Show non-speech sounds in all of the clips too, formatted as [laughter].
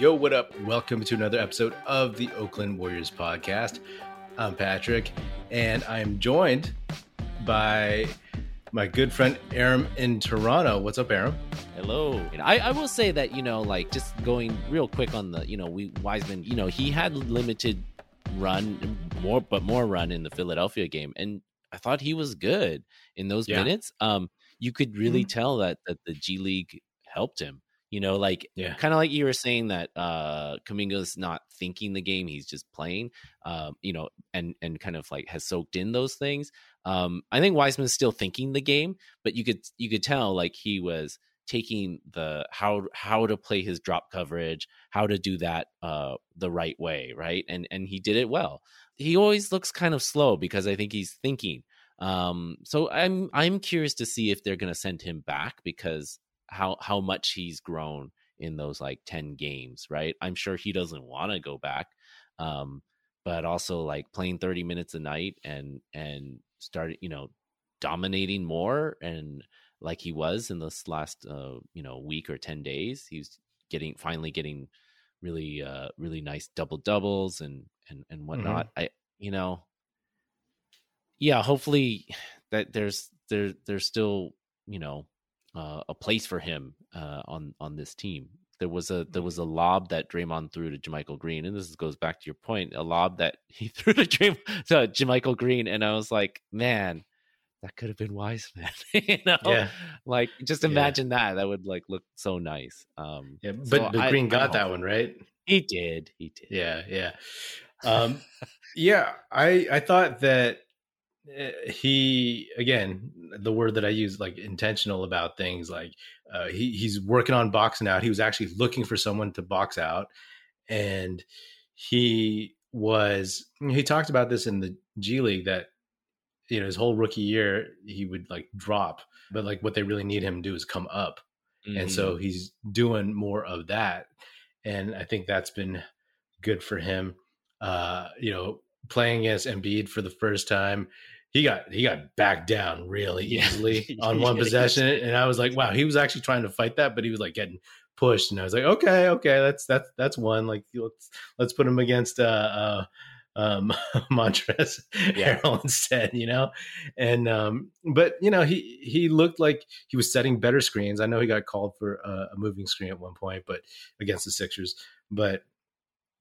Yo, what up? Welcome to another episode of the Oakland Warriors podcast. I'm Patrick, and I'm joined by my good friend Aram in Toronto. What's up, Aram? Hello. And I, I will say that, you know, like just going real quick on the, you know, we Wiseman, you know, he had limited run, more but more run in the Philadelphia game. And I thought he was good in those Yeah. minutes. Um, you could really Mhm. tell that that the G League helped him. You know, like Yeah. kind of like you were saying that uh Kuminga's not thinking the game, he's just playing. Um, you know, and and kind of like has soaked in those things. Um, I think Wiseman's still thinking the game, but you could you could tell like he was taking the how how to play his drop coverage, how to do that uh the right way, right? And and he did it well. He always looks kind of slow because I think he's thinking. Um so I'm I'm curious to see if they're going to send him back because how how much he's grown in those like 10 games, right? I'm sure he doesn't want to go back. Um but also like playing 30 minutes a night and and started you know, dominating more and like he was in this last uh you know week or 10 days he's getting finally getting really uh really nice double doubles and and and whatnot i you know yeah hopefully [sighs] that there's there there's still you know uh, a place for him uh on on this team there was a there was a lob that Draymond threw to JaMychal Green, and this goes back to your point. A lob that [laughs] he threw to Dream [laughs] to JaMychal Green, and I was like, man, that could have been Wiseman. [laughs] you know, Yeah. like just Yeah. imagine that. That would like look so nice. Um, Yeah, but, so but I- Green got that one right. He did. He did. Yeah, yeah, um, yeah. I I thought that he again the word that I use like intentional about things like uh, he he's working on boxing out. He was actually looking for someone to box out, and he was he talked about this in the G League that you know his whole rookie year he would like drop, but like what they really need him to do is come up and so Mhm. he's doing more of that and i think that's been good for him uh you know playing against Embiid for the first time he got he got backed down really Yeah. easily [laughs] on one possession and i was like wow he was actually trying to fight that but he was like getting pushed and i was like okay okay that's that's that's one like let's let's put him against uh uh um [laughs] Montrezl Yeah. Harrell instead, you know? And um but you know, he he looked like he was setting better screens. I know he got called for a, a moving screen at one point, but against the Sixers. But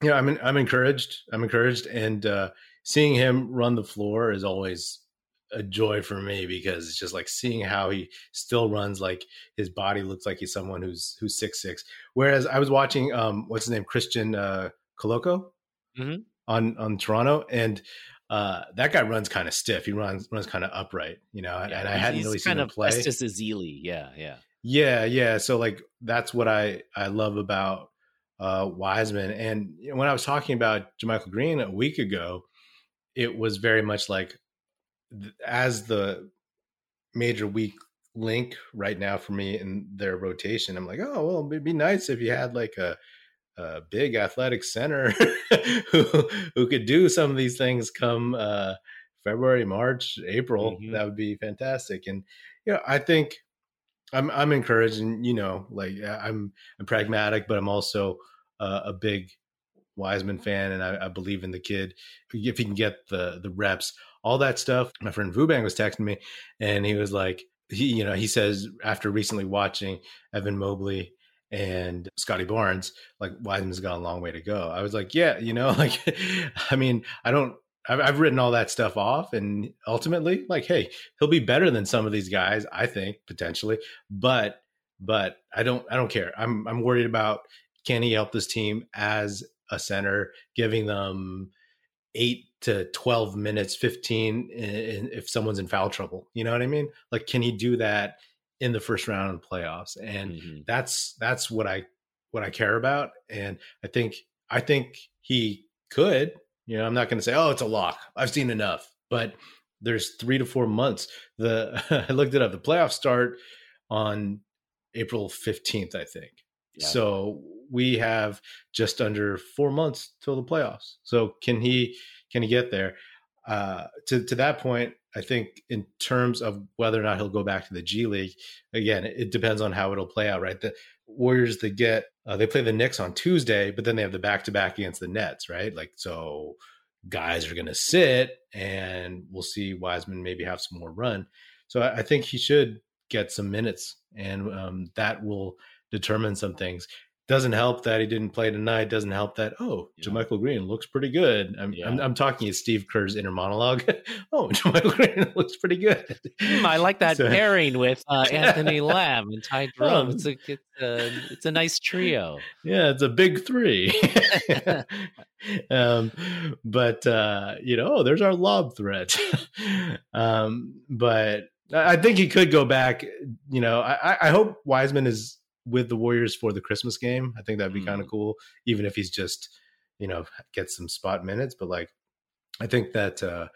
you know, I'm I'm encouraged. I'm encouraged and uh seeing him run the floor is always a joy for me because it's just like seeing how he still runs like his body looks like he's someone who's who's six six. Whereas I was watching um what's his name Christian uh Koloko Mhm. on on Toronto and uh that guy runs kind of stiff. He runs runs kind of upright, you know. and, Yeah, and I hadn't really seen kind him of play. Festus Ezeli. Yeah, yeah. Yeah, yeah. So like that's what I I love about uh Wiseman. And you know, when I was talking about JaMychal Green a week ago, it was very much like as the major weak link right now for me in their rotation. I'm like, oh well, it'd be nice if you had like a a big athletic center [laughs] who who could do some of these things come uh February, March, April. Mhm. That would be fantastic. And you know, I think I'm I'm encouraged, and you know, like I'm I'm pragmatic, but I'm also uh, a big Wiseman fan, and I, I believe in the kid if he can get the the reps, all that stuff. My friend Vubang was texting me, and he was like, he you know he says after recently watching Evan Mobley and Scottie Barnes, like Wiseman's got a long way to go. I was like, yeah, you know, [laughs] like I mean, I don't. I've, I've written all that stuff off, and ultimately, like, hey, he'll be better than some of these guys, I think potentially. But but I don't I don't care. I'm I'm worried about can he help this team as a center, giving them eight to twelve minutes, fifteen in, in, if someone's in foul trouble. You know what I mean? Like, can he do that in the first round of the playoffs? And Mhm. that's that's what I what I care about, and I think I think he could. You know, I'm not going to say, oh, it's a lock. I've seen enough, but there's three to four months. The [laughs] I looked it up. The playoffs start on April 15th, I think. Yeah. So we have just under four months till the playoffs. So can he can he get there? uh, to to that point, I think in terms of whether or not he'll go back to the G League, again, it depends on how it'll play out. Right, the Warriors they get uh, they play the Knicks on Tuesday, but then they have the back to back against the Nets. Right, like so guys are going to sit, and we'll see Wiseman maybe have some more run. So I, I think he should get some minutes, and um, that will determine some things. Doesn't help that he didn't play tonight. Doesn't help that oh, yeah. JaMychal Green looks pretty good. I'm, yeah. I'm, I'm, talking as Steve Kerr's inner monologue. [laughs] oh, [laughs] JaMychal Green [laughs] looks pretty good. Mm, I like that so, pairing with uh, Anthony Lamb and Ty Jerome. Um, it's a it's a it's a nice trio. Yeah, it's a big three. um, but uh, you know, oh, there's our lob threat. um, but I think he could go back. You know, I, I hope Wiseman is with the Warriors for the Christmas game. I think that'd be mm. kind of cool, even if he's just, you know, get some spot minutes. But like, I think that uh,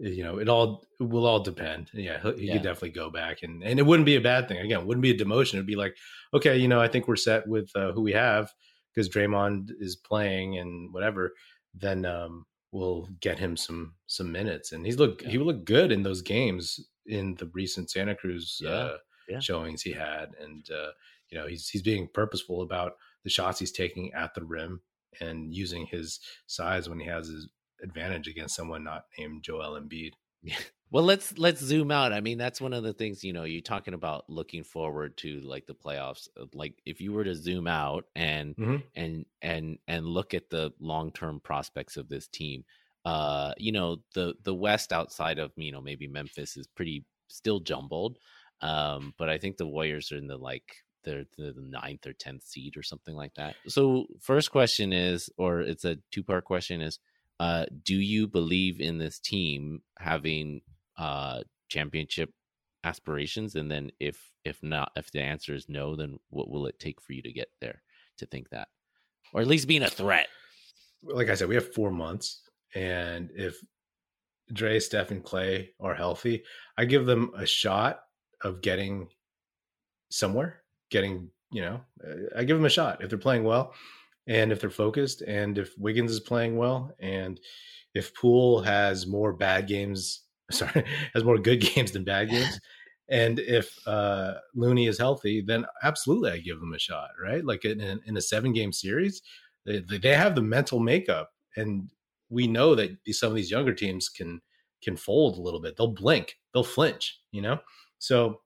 you know, it all it will all depend. Yeah, he, yeah. could definitely go back, and and it wouldn't be a bad thing. Again, wouldn't be a demotion. It'd be like, okay, you know, I think we're set with uh, who we have because Draymond is playing and whatever. Then um, we'll get him some some minutes, and he's look yeah. he looked good in those games in the recent Santa Cruz yeah. Uh, showings he had, and uh, you know he's he's being purposeful about the shots he's taking at the rim and using his size when he has his advantage against someone not named Joel Embiid. Yeah. Well, let's let's zoom out. I mean, that's one of the things, you know, you're talking about looking forward to like the playoffs. Uh, like if you were to zoom out and mm-hmm. and and and look at the long-term prospects of this team, uh, you know, the the West outside of, you know, maybe Memphis is pretty still jumbled. Um, but I think the Warriors are in the like they're the ninth or tenth seed or something like that. So first question is, or it's a two part question is, uh, do you believe in this team having uh, championship aspirations? And then if if not, if the answer is no, then what will it take for you to get there to think that, or at least being a threat? Like I said, we have four months, and if Dre, Steph, and Klay are healthy, I give them a shot of getting somewhere getting, you know, uh, I give them a shot if they're playing well and if they're focused and if Wiggins is playing well and if Poole has more bad games, [laughs] sorry, has more good [laughs] games than bad games. And if uh, Looney is healthy, then absolutely I give them a shot, right? Like in, in a seven game series, they, they have the mental makeup. And we know that some of these younger teams can can fold a little bit. They'll blink, they'll flinch, you know? So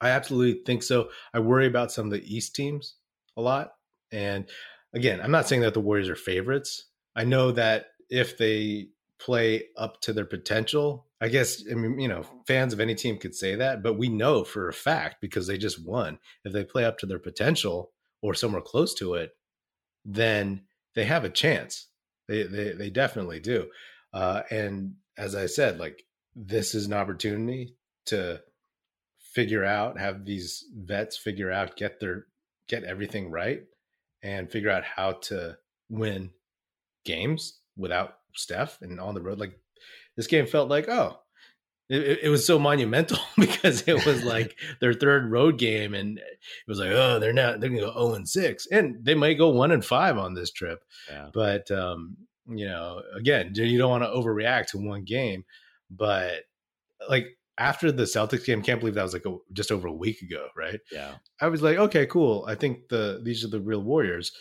I absolutely think so. I worry about some of the East teams a lot. And again, I'm not saying that the Warriors are favorites. I know that if they play up to their potential, I guess, I mean, you know, fans of any team could say that, but we know for a fact because they just won. If they play up to their potential or somewhere close to it, then they have a chance. They, they, they definitely do. Uh, and as I said, like, this is an opportunity to figure out, have these vets figure out, get their get everything right, and figure out how to win games without Steph and on the road. Like this game felt like, oh, it, it, was so monumental [laughs] because it was like [laughs] their third road game, and it was like, oh, they're not they're gonna go zero oh and six, and they might go one and five on this trip. Yeah. But um, you know, again, you don't want to overreact to one game, but like after the Celtics game, can't believe that was like a, just over a week ago, right? Yeah. I was like, okay, cool. I think the these are the real Warriors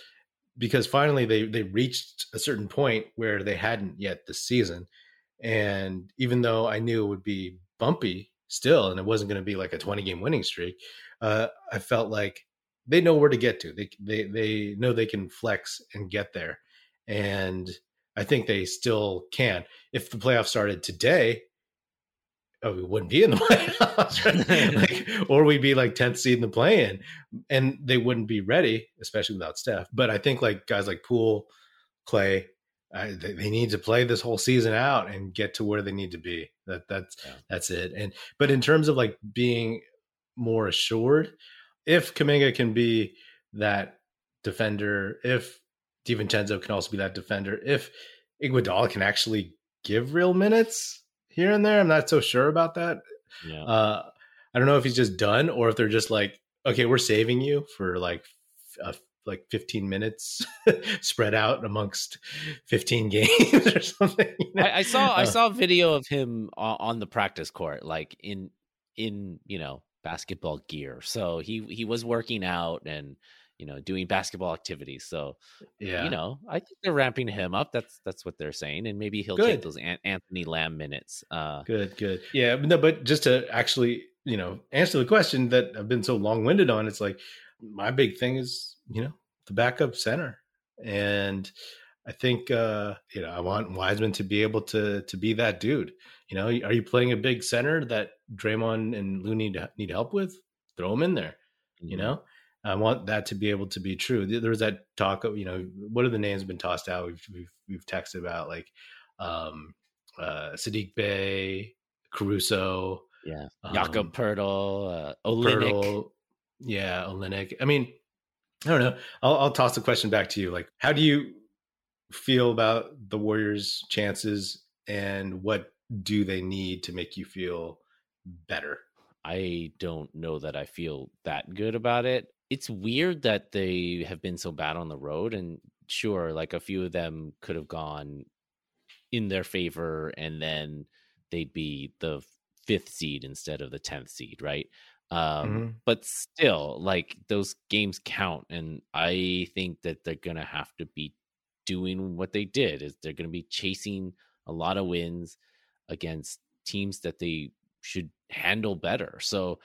because finally they they reached a certain point where they hadn't yet this season, and even though I knew it would be bumpy still, and it wasn't going to be like a twenty game winning streak, uh, I felt like they know where to get to. They they they know they can flex and get there, and I think they still can. If the playoffs started today, oh, we wouldn't be in the [laughs] playoffs, right? like, [laughs] or we'd be like 10th seed in the play-in, and they wouldn't be ready, especially without Steph. But I think like guys like Poole, Klay, uh, they, they, need to play this whole season out and get to where they need to be. That that's yeah. that's it. And but in terms of like being more assured, if Kuminga can be that defender, if DiVincenzo can also be that defender, if Iguodala can actually give real minutes, here and there. I'm not so sure about that. Yeah. Uh, I don't know if he's just done or if they're just like, okay, we're saving you for like a, like 15 minutes [laughs] spread out amongst 15 [laughs] games or something. You know? I, I, saw I uh. saw a video of him on the practice court, like in in you know basketball gear. So he he was working out and you know doing basketball activities. So yeah, you know I think they're ramping him up. That's that's what they're saying, and maybe he'll good. take those An- Anthony Lamb minutes. Uh, good, good. Yeah, no, but just to actually you know answer the question that I've been so long winded on, it's like my big thing is you know the backup center and. I think uh, you know I want Wiseman to be able to to be that dude. You know, are you playing a big center that Draymond and Looney need, need help with? Throw him in there. Mm-hmm. You know, I want that to be able to be true. There was that talk of you know what are the names been tossed out? We've we've, we've texted about like um, uh, Saddiq Bey, Caruso, yeah, um, Jakob Poeltl, uh, Olynyk. yeah, Olynyk. I mean, I don't know. I'll, I'll toss the question back to you. Like, how do you feel about the Warriors' chances, and what do they need to make you feel better? I don't know that I feel that good about it. It's weird that they have been so bad on the road. And sure, like a few of them could have gone in their favor and then they'd be the fifth seed instead of the 10th seed, right? Um, mm-hmm. But still, like those games count. And I think that they're going to have to be doing what they did is they're going to be chasing a lot of wins against teams that they should handle better. So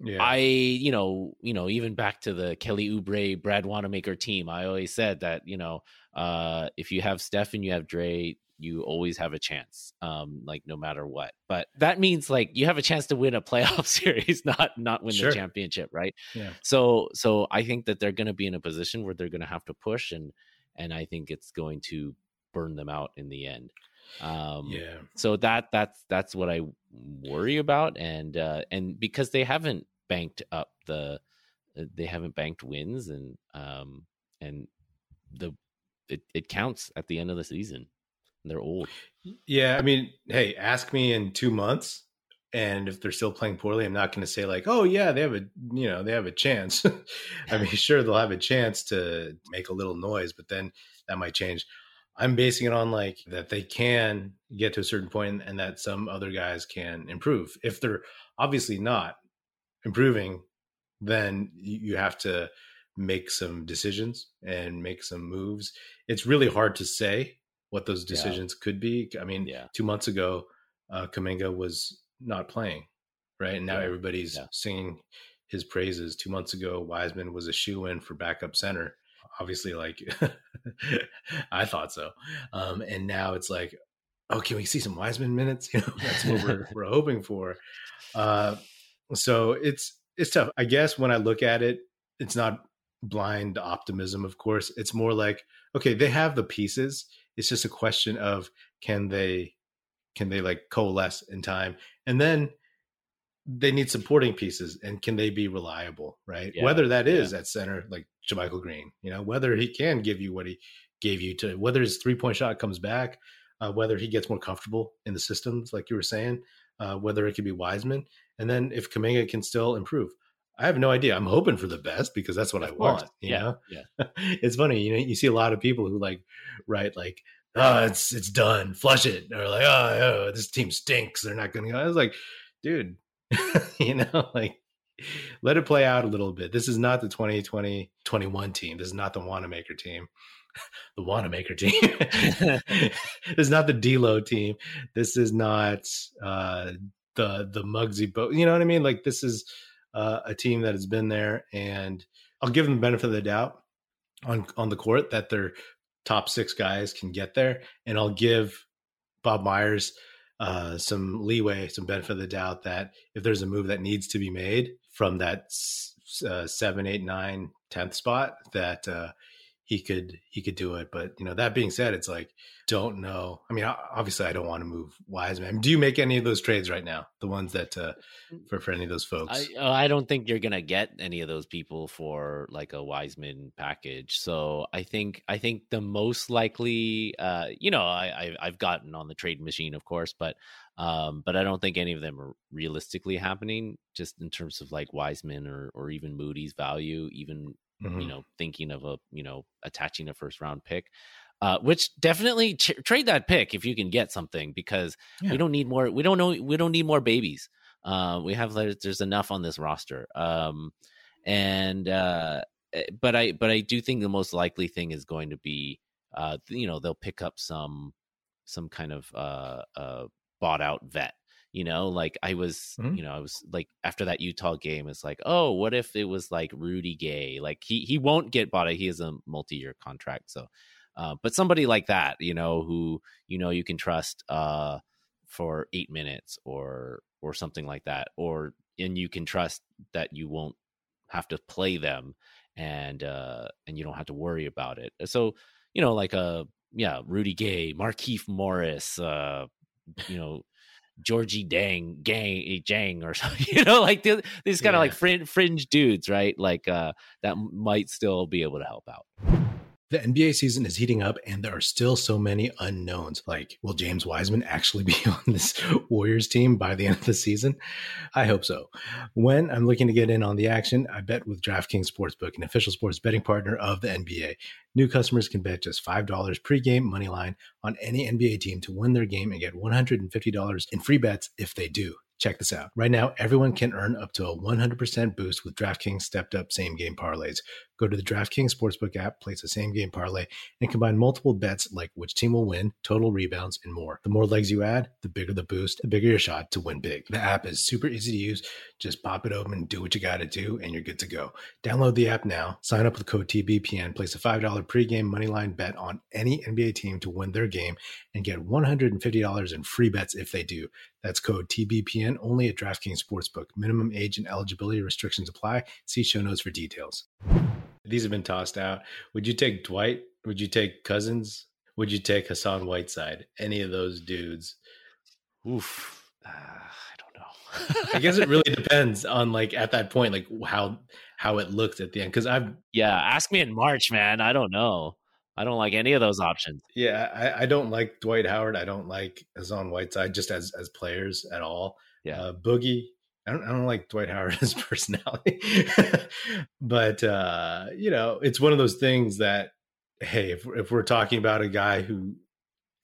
yeah. I, you know, you know, even back to the Kelly Oubre, Brad Wanamaker team, I always said that, you know, uh, if you have Steph and you have Dre, you always have a chance, um, like no matter what. But that means like you have a chance to win a [laughs] playoff series, not not win sure. the championship, right? Yeah. So so I think that they're going to be in a position where they're going to have to push, and and I think it's going to burn them out in the end. Um, yeah. So that that's that's what I worry about, and uh, and because they haven't banked up the, uh, they haven't banked wins, and um, and the it, it counts at the end of the season. They're old. Yeah, I mean, hey, ask me in two months, and if they're still playing poorly, I'm not going to say like, oh yeah, they have a you know they have a chance. [laughs] I mean, sure they'll have a chance to make a little noise, but then that might change. I'm basing it on like that they can get to a certain point and that some other guys can improve. If they're obviously not improving, then you have to make some decisions and make some moves. It's really hard to say what those decisions yeah. could be. I mean, yeah. two months ago, uh, Kuminga was not playing, right? And now yeah. everybody's singing his praises. Two months ago, Wiseman was a shoe in for backup center obviously like [laughs] I thought so. Um, and now it's like, oh, can we see some Wiseman minutes? [laughs] You know, that's what we're [laughs] we're hoping for. Uh, so it's it's tough. I guess when I look at it, it's not blind optimism. Of course, it's more like okay, they have the pieces. It's just a question of can they can they like coalesce in time, and then they need supporting pieces and can they be reliable, right? Yeah, whether that is yeah. at center, like JaMychal Green, you know, whether he can give you what he gave you to, whether his three point shot comes back, uh, whether he gets more comfortable in the systems, like you were saying, uh, whether it could be Wiseman, and then if Kuminga can still improve. I have no idea. I'm hoping for the best because that's what of I course. want. You yeah, know, yeah. [laughs] it's funny. You know, you see a lot of people who like write like, "Oh, it's it's done, flush it," or like, "Oh, oh this team stinks. They're not going to." I was like, dude, [laughs] you know, like let it play out a little bit. This is not the 2020 21 team. This is not the Wanamaker team. [laughs] the Wanamaker team. [laughs] this is not the D'Lo team. This is not uh, the the Muggsy boat. You know what I mean? Like this is uh, a team that has been there, and I'll give them the benefit of the doubt on on the court that their top six guys can get there, and I'll give Bob Myers uh, some leeway, some benefit of the doubt that if there's a move that needs to be made from that uh, seven, eight, nine, tenth spot, that uh, he could he could do it. But you know, that being said, it's like don't know. I mean, obviously, I don't want to move Wiseman. Do you make any of those trades right now? The ones that uh, mm. for for any of those folks? I, uh, I don't think you're gonna get any of those people for like a Wiseman package. So I think I think the most likely, uh, you know, I, I have gotten on the trade machine, of course, but um, but I don't think any of them are realistically happening. Just in terms of like Wiseman or or even Moody's value, even mm-hmm. you know thinking of a you know attaching a first round pick. Uh, which definitely trade that pick if you can get something because yeah. we don't need more. We don't know. We don't need more babies. Uh, we have there's enough on this roster. Um, and uh, eh, but I but I do think the most likely thing is going to be uh, you know they'll pick up some some kind of uh, uh, bought out vet you know like i was mm-hmm. you know i was like after that utah game it's like oh what if it was like rudy gay? Like he he won't get bought he has a multi-year contract so uh, but somebody like that you know who you know you can trust uh for eight minutes or or something like that or and you can trust that you won't have to play them and uh and you don't have to worry about it. So you know like a uh, yeah rudy gay markieff morris uh you know Georgie Dang Gang eh, Jang or [laughs] something, you know, like these, these kind of yeah. like fringe, fringe dudes, right? Like uh, that might still be able to help out. The NBA season is heating up, and there are still so many unknowns. Like, will James Wiseman actually [laughs] be on this Warriors team by the end of the season? I hope so. When I'm looking to get in on the action, I bet with DraftKings Sportsbook, an official sports betting partner of the NBA. New customers can bet just $5 pregame money line on any NBA team to win their game and get $150 in free bets if they do. Check this out. Right now, everyone can earn up to a 100% boost with DraftKings stepped up same game parlays. Go to the DraftKings Sportsbook app, place a same game parlay, and combine multiple bets like which team will win, total rebounds, and more. The more legs you add, the bigger the boost, the bigger your shot to win big. The app is super easy to use. Just pop it open, do what you got to do, and you're good to go. Download the app now, sign up with code TBPN, place a $5 pregame moneyline bet on any NBA team to win their game, and get $150 in free bets if they do. That's code TBPN only at DraftKings Sportsbook. Minimum age and eligibility restrictions apply. See show notes for details. These have been tossed out. Would you take Dwight? Would you take Cousins? Would you take Hassan Whiteside? Any of those dudes? Oof. Uh, I don't know. I guess it really [laughs] depends on like at that point, like how how it looked at the end. Because I've yeah, ask me in March, man. I don't know. I don't like any of those options. Yeah, I, I don't like Dwight Howard. I don't like Hassan Whiteside just as as players at all. Yeah, uh, Boogie. I don't, I don't like Dwight Howard's [laughs] personality, but uh, you know, it's one of those things that hey, if if we're talking about a guy who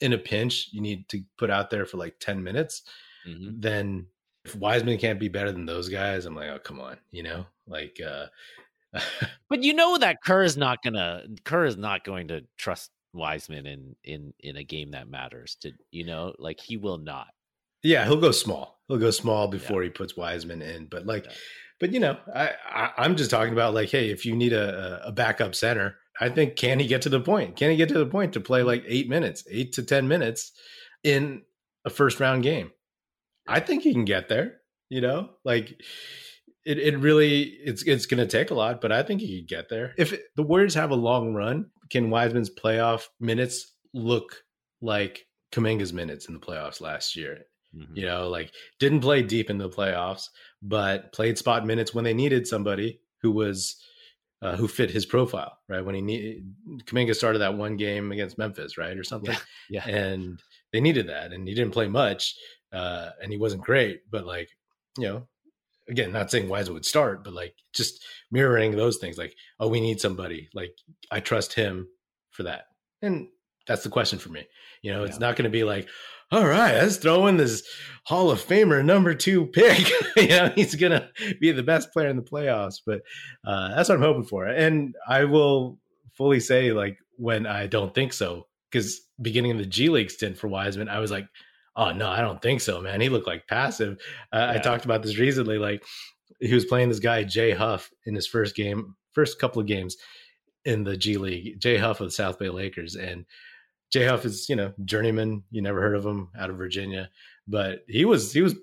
in a pinch you need to put out there for like ten minutes, mm-hmm. then if Wiseman can't be better than those guys, I'm like, oh come on, you know, like. uh [laughs] but you know that Kerr is not gonna Kerr is not going to trust Wiseman in in in a game that matters. To you know, like he will not. Yeah, he'll go small. He'll go small before yeah. he puts Wiseman in. But like, yeah. but you know, I, I am just talking about like, hey, if you need a, a backup center, I think can he get to the point? Can he get to the point to play like eight minutes, eight to ten minutes in a first round game? I think he can get there. You know, like it, it really it's it's going to take a lot, but I think he could get there. If the Warriors have a long run, can Wiseman's playoff minutes look like Kuminga's minutes in the playoffs last year? Mm-hmm. You know, like didn't play deep in the playoffs, but played spot minutes when they needed somebody who was uh, who fit his profile, right? When he needed Kuminga started that one game against Memphis, right, or something, yeah, yeah. and they needed that, and he didn't play much, uh, and he wasn't great, but like you know, again, not saying Wise would start, but like just mirroring those things, like oh, we need somebody, like I trust him for that, and that's the question for me. You know, it's not going to be like, all right, let's throw in this Hall of Famer number two pick. [laughs] you know, he's gonna be the best player in the playoffs. But uh, that's what I'm hoping for. And I will fully say, like, when I don't think so, because beginning of the G League stint for Wiseman, I was like, oh no, I don't think so, man. He looked like passive. Uh, yeah. I talked about this recently. Like, he was playing this guy Jay Huff in his first game, first couple of games in the G League. Jay Huff of the South Bay Lakers, and Jay Huff is, you know, journeyman. You never heard of him out of Virginia, but he was he was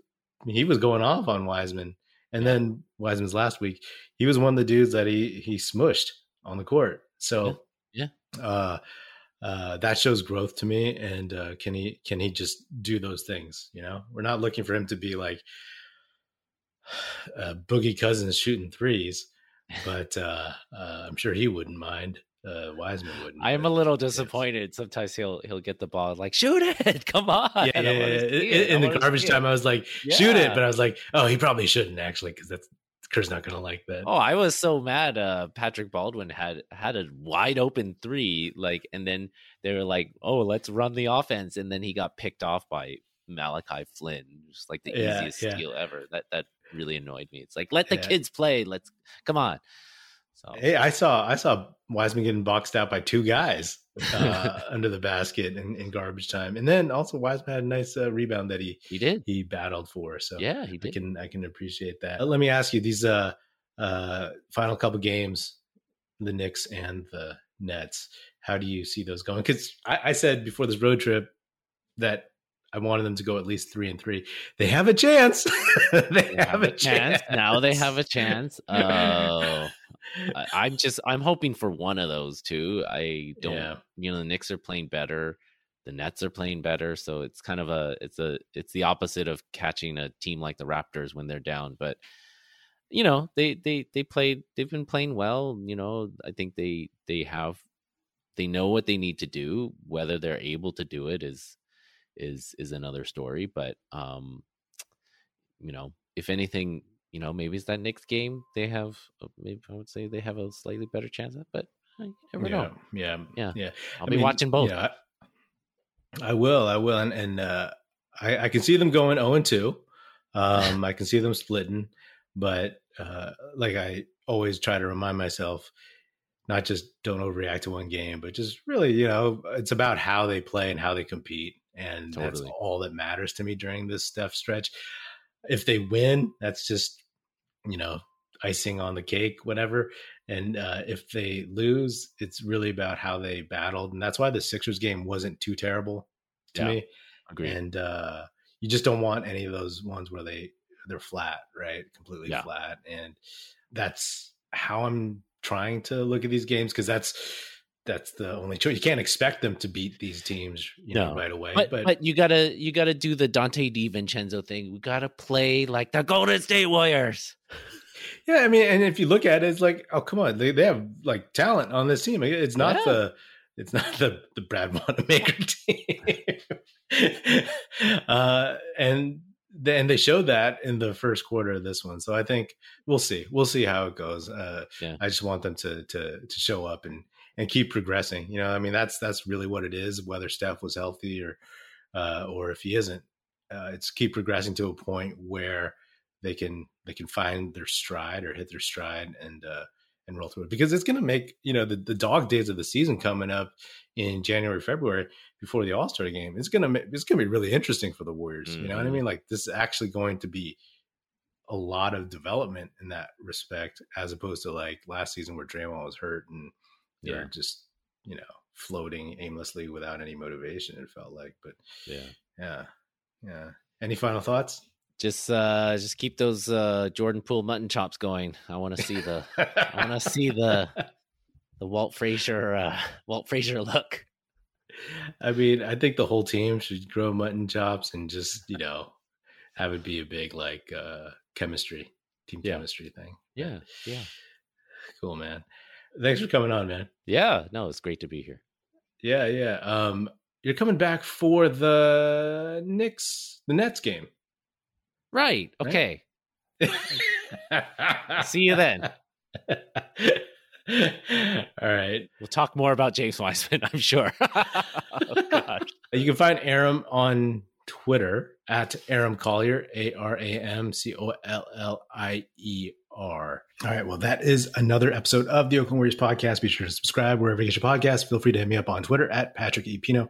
he was going off on Wiseman. And then Wiseman's last week, he was one of the dudes that he he smushed on the court. So yeah, yeah. Uh, uh, that shows growth to me. And uh, can he can he just do those things? You know, we're not looking for him to be like [sighs] uh, Boogie Cousins shooting threes, but uh, uh, I'm sure he wouldn't mind uh, Wiseman wouldn't. I am a little disappointed. Sometimes he'll he'll get the ball like shoot it, [laughs] come on. Yeah, yeah, yeah. In, in the garbage time, I was like yeah. shoot it, but I was like, oh, he probably shouldn't actually because that's Kerr's not gonna like that. Oh, I was so mad. Uh, Patrick Baldwin had had a wide open three, like, and then they were like, "Oh, let's run the offense," and then he got picked off by Malachi Flynn, just like the Yeah, easiest steal ever. That that really annoyed me. It's like let the kids play. Let's come on. So Hey, I saw I saw Wiseman getting boxed out by two guys uh, [laughs] under the basket in, in garbage time, and then also Wiseman had a nice uh, rebound that he he did. he battled for. So Yeah, he I can I can appreciate that. Uh, Let me ask you these uh uh final couple games, the Knicks and the Nets. How do you see those going? Because I, I said before this road trip that I wanted them to go at least three and three. They have a chance. [laughs] they, They have a chance. Now they have a chance. [laughs] Oh, I, I'm just I'm hoping for one of those two. I don't. Yeah. You know, the Knicks are playing better. The Nets are playing better, so it's kind of a it's a it's the opposite of catching a team like the Raptors when they're down. But you know, they they they played. They've been playing well. You know, I think they they have they know what they need to do. Whether they're able to do it is is is another story. But um, you know, if anything, you know, maybe it's that Knicks game. They have, uh, maybe I would say they have a slightly better chance at, but uh, you never yeah, know. yeah, Yeah. yeah. I'll I be mean, watching both. Yeah, I, I will. I will, and, and uh, I, I can see them going zero and two. Um, I can see them splitting, but uh, like I always try to remind myself, not just don't overreact to one game, but just really, you know, it's about how they play and how they compete, and that's all that matters to me during this stuff stretch. If they win, that's just you know icing on the cake, whatever. And uh, if they lose, it's really about how they battled, and that's why the Sixers game wasn't too terrible to Yeah, me. Agreed. And uh, you just don't want any of those ones where they they're flat, right? Completely Yeah. flat, and that's how I'm trying to look at these games because that's that's the only choice. You can't expect them to beat these teams, you know, right away. but, but but you gotta you gotta do the Donte DiVincenzo thing. We gotta play like the Golden State Warriors. [laughs] Yeah, I mean, and if you look at it, it's like, oh, come on, they, they have like talent on this team. It's not Yeah. the it's not the the Brad [laughs] Wanamaker team, [laughs] uh, and then they showed that in the first quarter of this one. So I think we'll see, we'll see how it goes. Uh, Yeah. I just want them to to to show up and and keep progressing. You know, I mean, that's that's really what it is. Whether Steph was healthy or uh, or if he isn't, uh, it's keep progressing to a point where they can they can find their stride or hit their stride and uh and roll through it because it's going to make you know the, the dog days of the season coming up in January February before the All Star game it's going to it's going to be really interesting for the Warriors you know what I Mhm. mean like this is actually going to be a lot of development in that respect as opposed to like last season where Draymond was hurt and they're Yeah. just you know floating aimlessly without any motivation it felt like but Yeah. yeah yeah any final thoughts Just uh just keep those uh Jordan Poole mutton chops going. I want to see the I want to see the [laughs] the Walt Frazier uh Walt Frazier look. I mean, I think the whole team should grow mutton chops and just, you know, have it be a big like uh chemistry, team Yeah. chemistry thing. Yeah. Yeah. Cool, man. Thanks for coming on, man. Yeah, no, it's great to be here. Yeah, yeah. Um you're coming back for the Knicks, the Nets game. Right. Right? Okay. See you then. [laughs] All right. We'll talk more about James Wiseman, [laughs] I'm sure. oh, God. You can find Aram on Twitter at Aram Collier, A R A M C O L L I E R. All right. Well, that is another episode of the Oakland Warriors podcast. Be sure to subscribe wherever you get your podcast. Feel free to hit me up on Twitter at Patrick E. Pino